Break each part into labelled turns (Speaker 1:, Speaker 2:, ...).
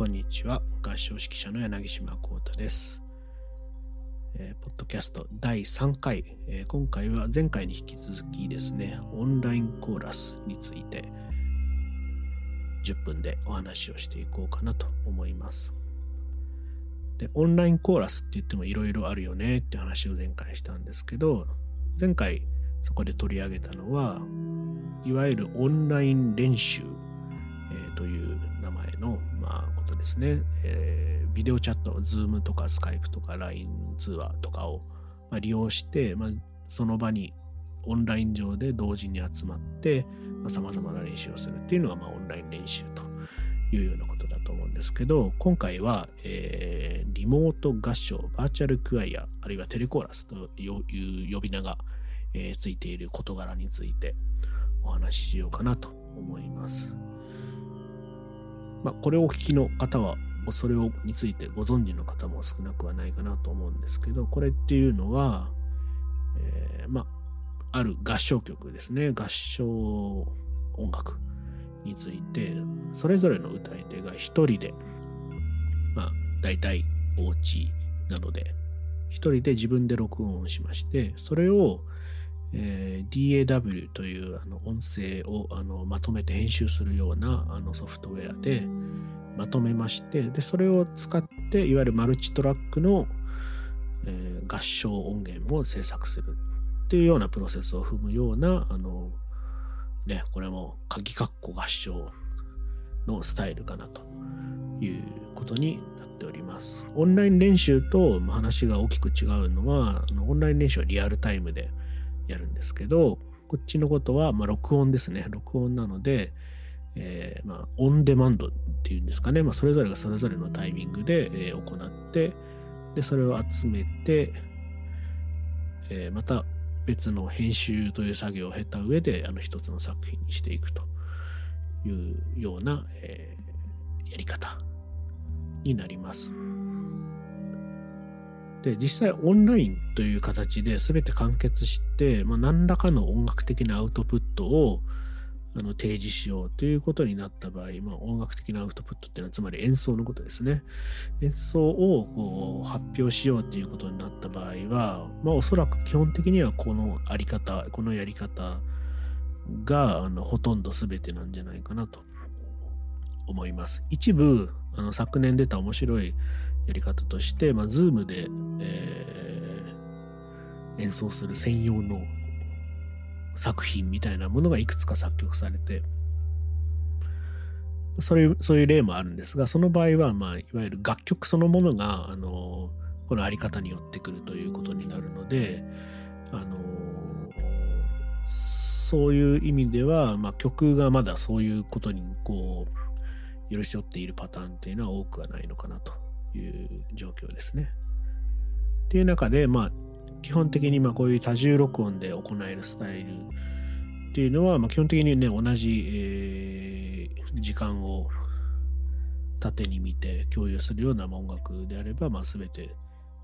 Speaker 1: こんにちは。合唱指揮者の柳島幸太です。えーポッドキャスト第3回、えー今回は前回に引き続きですね、オンラインコーラスについて10分でお話をしていこうかなと思います。で、オンラインコーラスって言ってもいろいろあるよねって話を前回したんですけど、前回そこで取り上げたのは、いわゆるオンライン練習、えーというの、まあ、ことですね、えービデオチャット、Zoom とか Skype とか LINE 通話とかを、まあ、利用して、まあ、その場にオンライン上で同時に集まって、さまざ、まな練習をするっていうのが、まあ、オンライン練習というようなことだと思うんですけど、今回は、えーリモート合唱、バーチャルクワイア、あるいはテレコーラスという呼び名が、えーついている事柄についてお話ししようかなと思います。まあ、これをお聞きの方は、それをについてご存知の方も少なくはないかなと思うんですけど、これっていうのは、えーまあ、ある合唱曲ですね、合唱音楽について、それぞれの歌い手が一人で、まあ、大体お家などで、一人で自分で録音をしまして、それを、えー DAW というあの音声をあのまとめて編集するようなあのソフトウェアでまとめましてでそれを使っていわゆるマルチトラックの、えー合唱音源を制作するっていうようなプロセスを踏むようなあのねこれも鍵括弧合唱のスタイルかなということになっております。オンライン練習と話が大きく違うのはオンライン練習はリアルタイムでやるんですけどこっちのことはまあ録音ですね録音なので、えーまあ、オンデマンドっていうんですかね、まあ、それぞれがそれぞれのタイミングで、えー行ってでそれを集めて、えーまた別の編集という作業を経た上であの一つの作品にしていくというような、えやり方になります。で実際オンラインという形で全て完結して、まあ、何らかの音楽的なアウトプットをあの提示しようということになった場合、まあ、音楽的なアウトプットっていうのはつまり演奏のことですね。演奏をこう発表しようということになった場合は、まあ、おそらく基本的にはこのあり方このやり方があのほとんど全てなんじゃないかなと思います。一部あの昨年出た面白いやり方として、まあ、Zoom で、えー演奏する専用の作品みたいなものがいくつか作曲されて、それそういう例もあるんですが、その場合は、まあ、いわゆる楽曲そのものが、あのこのあり方によってくるということになるので、あのそういう意味では、まあ、曲がまだそういうことにこう寄り添っているパターンっていうのは多くはないのかなと。いう状況ですね。っていう中で、まあ、基本的にまあこういう多重録音で行えるスタイルっていうのは、まあ、基本的にね、同じ、えー時間を縦に見て共有するような音楽であれば、まあ、全て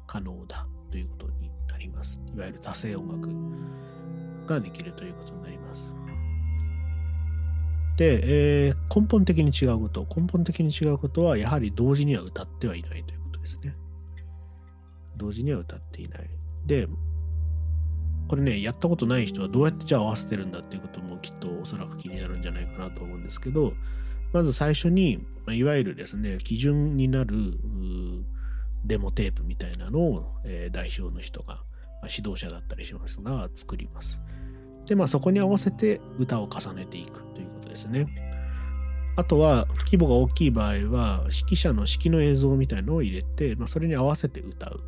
Speaker 1: 可能だということになります。いわゆる多声音楽ができるということになります。で、えー根本的に違うこと、根本的に違うことは、やはり同時には歌ってはいないということですね。同時には歌っていない。で、これね、やったことない人はどうやってじゃあ合わせてるんだっていうこともきっとおそらく気になるんじゃないかなと思うんですけど、まず最初に、いわゆるですね、基準になるデモテープみたいなのを、えー代表の人が、ま指導者だったりしますが、作ります。で、まあそこに合わせて歌を重ねていくというですね。あとは、規模が大きい場合は、指揮者の指揮の映像みたいのを入れて、まあ、それに合わせて歌う。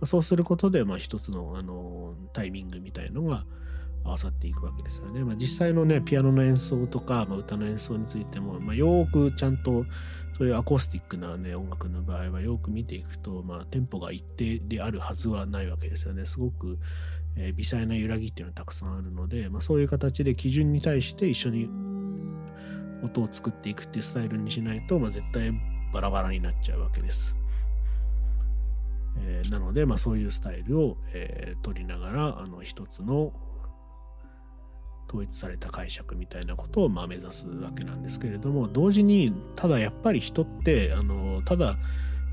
Speaker 1: まそうすることで、まあ、一つのあのタイミングみたいのが合わさっていくわけですよね。まあ、実際のね、ピアノの演奏とか、まあ、歌の演奏についても、まあ、よくちゃんとそういうアコースティックな、ね、音楽の場合はよく見ていくと、まあ、テンポが一定であるはずはないわけですよね。すごく、えー微細な揺らぎっていうのはたくさんあるので、まあ、そういう形で基準に対して一緒に音を作っていくっていうスタイルにしないと、まあ、絶対バラバラになっちゃうわけです。えーなので、まあ、そういうスタイルを、えー取りながらあの一つの統一された解釈みたいなことをまあ目指すわけなんですけれども同時にただやっぱり人ってあのただ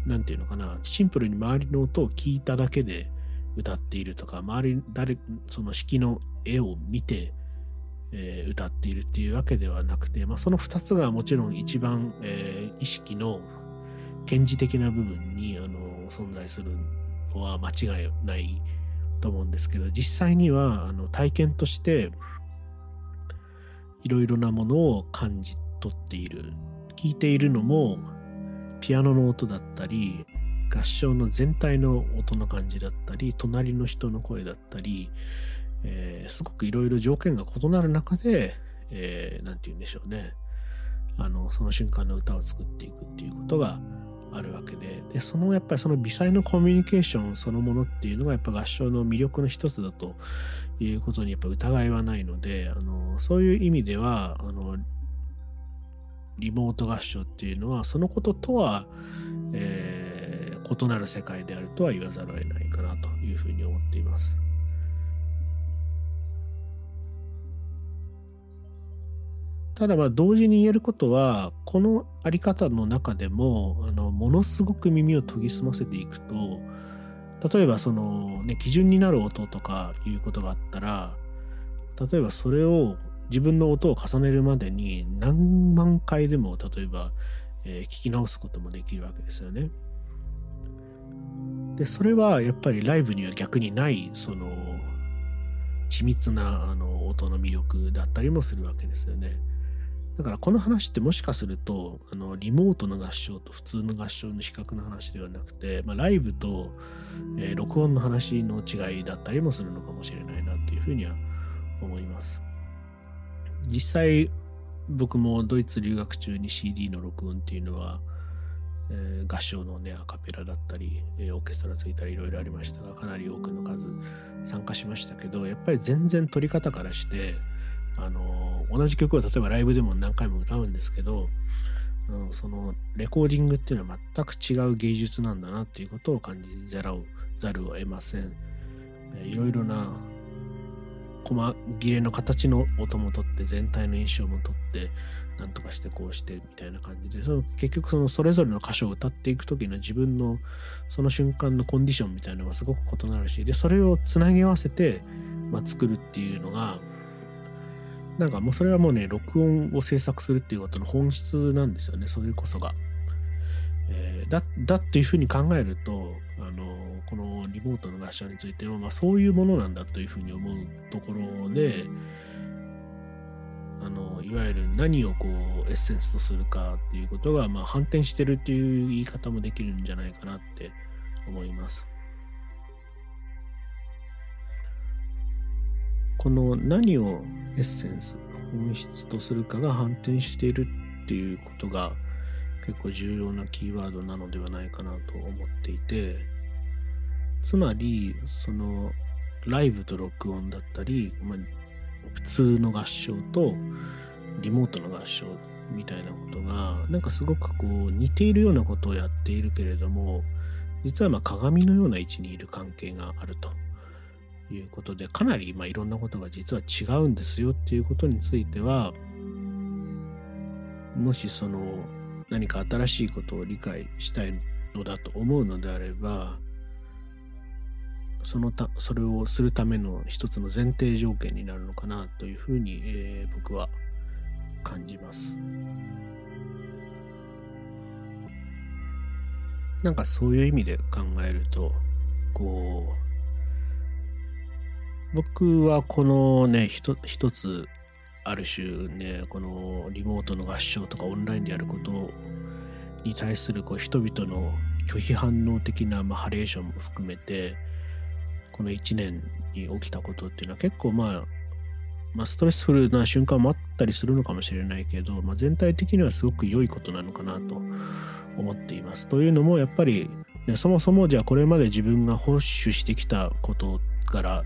Speaker 1: 何て言うのかなシンプルに周りの音を聞いただけで歌っているとか周り誰その式の絵を見て、えー、歌っているっていうわけではなくて、まあ、その2つがもちろん一番、えー、意識の顕示的な部分にあの存在するのは間違いないと思うんですけど実際にはあの体験としていろいろなものを感じ取っている。聞いているのもピアノの音だったり合唱の全体の音の感じだったり隣の人の声だったり、えー、すごくいろいろ条件が異なる中で何、えー、て言うんでしょうね。あのその瞬間の歌を作っていくっていうことがあるわけで。でそのやっぱりその微細のコミュニケーションそのものっていうのがやっぱ合唱の魅力の一つだということにやっぱ疑いはないのであのそういう意味ではあのリモート合唱っていうのはそのこととは、えー、異なる世界であるとは言わざるを得ないかなというふうに思っています。ただまあ同時に言えることはこのあり方の中でもあのものすごく耳を研ぎ澄ませていくと例えばそのね基準になる音とかいうことがあったら例えばそれを自分の音を重ねるまでに何万回でも例えば、えー、聞き直すこともできるわけですよね。でそれはやっぱりライブには逆にないその緻密なあの音の魅力だったりもするわけですよね。だからこの話ってもしかするとあのリモートの合唱と普通の合唱の比較の話ではなくて、まあ、ライブと、えー、録音の話の違いだったりもするのかもしれないなっていうふうには思います。実際僕もドイツ留学中に CD の録音っていうのは、えー、合唱のねアカペラだったり、えー、オーケストラついたりいろいろありましたがかなり多くの数参加しましたけどやっぱり全然取り方からしてあの同じ曲を例えばライブでも何回も歌うんですけどあのそのレコーディングっていうのは全く違う芸術なんだなっていうことを感じざるをざるを得ません。いろいろな細切れの形の音も取って全体の印象も取ってなんとかしてこうしてみたいな感じでその結局そのそれぞれの箇所を歌っていく時の自分のその瞬間のコンディションみたいなのがすごく異なるしでそれをつなぎ合わせて、まあ、作るっていうのがなんかもうそれはもうね、録音を制作するっていうことの本質なんですよね、それこそが。えー、だだっていうふうに考えると、あのこのリモートの合唱については、まあ、そういうものなんだというふうに思うところで、あのいわゆる何をこうエッセンスとするかっていうことが、まあ、反転してるっていう言い方もできるんじゃないかなって思います。この何をエッセンス本質とするかが反転しているっていうことが結構重要なキーワードなのではないかなと思っていてつまりそのライブと録音だったり、まあ、普通の合唱とリモートの合唱みたいなことがなんかすごくこう似ているようなことをやっているけれども実はま鏡のような位置にいる関係があると。いうことで、かなりまいろんなことが実は違うんですよっていうことについては、もしその何か新しいことを理解したいのだと思うのであれば、そのたそれをするための一つの前提条件になるのかなというふうに、えー、僕は感じます。なんかそういう意味で考えるとこう僕はこのね、一つ、ある種ね、このリモートの合唱とかオンラインでやることに対するこう人々の拒否反応的な、まあ、ハレーションも含めて、この1年に起きたことっていうのは結構まあ、まあ、ストレスフルな瞬間もあったりするのかもしれないけど、まあ、全体的にはすごく良いことなのかなと思っています。というのもやっぱり、ね、そもそもじゃあこれまで自分が保守してきたことからっ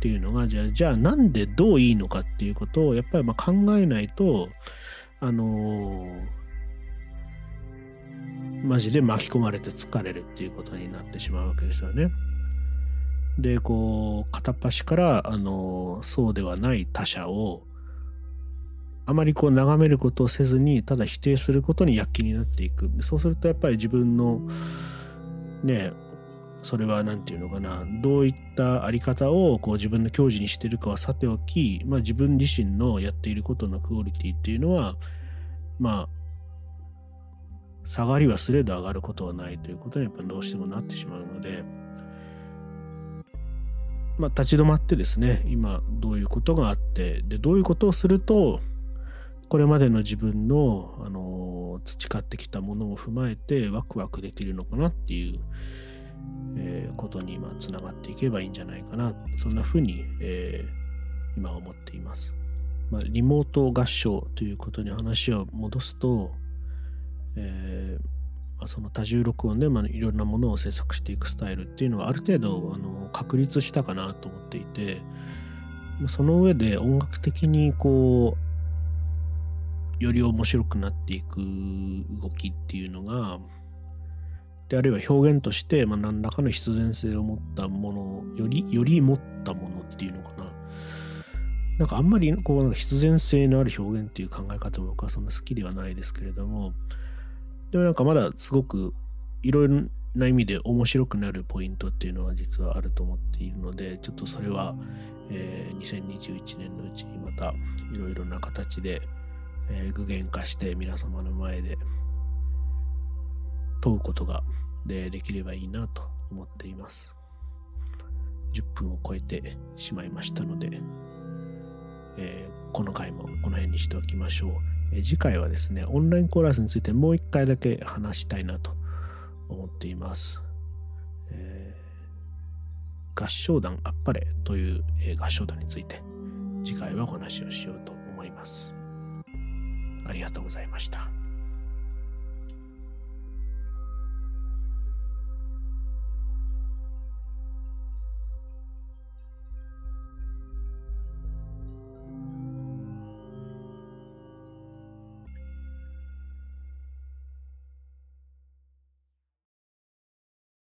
Speaker 1: ていうのがじゃあじゃあなんでどういいのかっていうことをやっぱりま考えないとあのー、マジで巻き込まれて疲れるっていうことになってしまうわけですよね。でこう片っ端からあのそうではない他者をあまりこう眺めることをせずにただ否定することに躍起になっていく。そうするとやっぱり自分のねそれは何て言うのかなどういったあり方をこう自分の矜持にしてるかはさておき、まあ、自分自身のやっていることのクオリティっていうのはまあ下がりはすれど上がることはないということにやっぱどうしてもなってしまうので、まあ、立ち止まってですね今どういうことがあってでどういうことをするとこれまでの自分の、あの培ってきたものを踏まえてワクワクできるのかなっていうえー、ことに今つながっていけばいいんじゃないかな。そんなふうに、えー、今思っています、まあ、リモート合唱ということに話を戻すと、えー、その多重録音で、まあ、いろんなものを制作していくスタイルっていうのはある程度あの確立したかなと思っていてその上で音楽的にこうより面白くなっていく動きっていうのがであるいは表現として、まあ、何らかの必然性を持ったものよりより持ったものっていうのかな。なんかあんまりこうなんか必然性のある表現っていう考え方も僕はそんな好きではないですけれどもでもなんかまだすごくいろいろな意味で面白くなるポイントっていうのは実はあると思っているのでちょっとそれは、えー、2021年のうちにまたいろいろな形で、えー、具現化して皆様の前で問うことがでできればいいなと思っています。10分を超えてしまいましたので、えー、この回もこの辺にしておきましょう、え、次回はですね、オンラインコーラスについてもう一回だけ話したいなと思っています。えー、合唱団あっぱれという、え合唱団について次回はお話をしようと思います。ありがとうございました。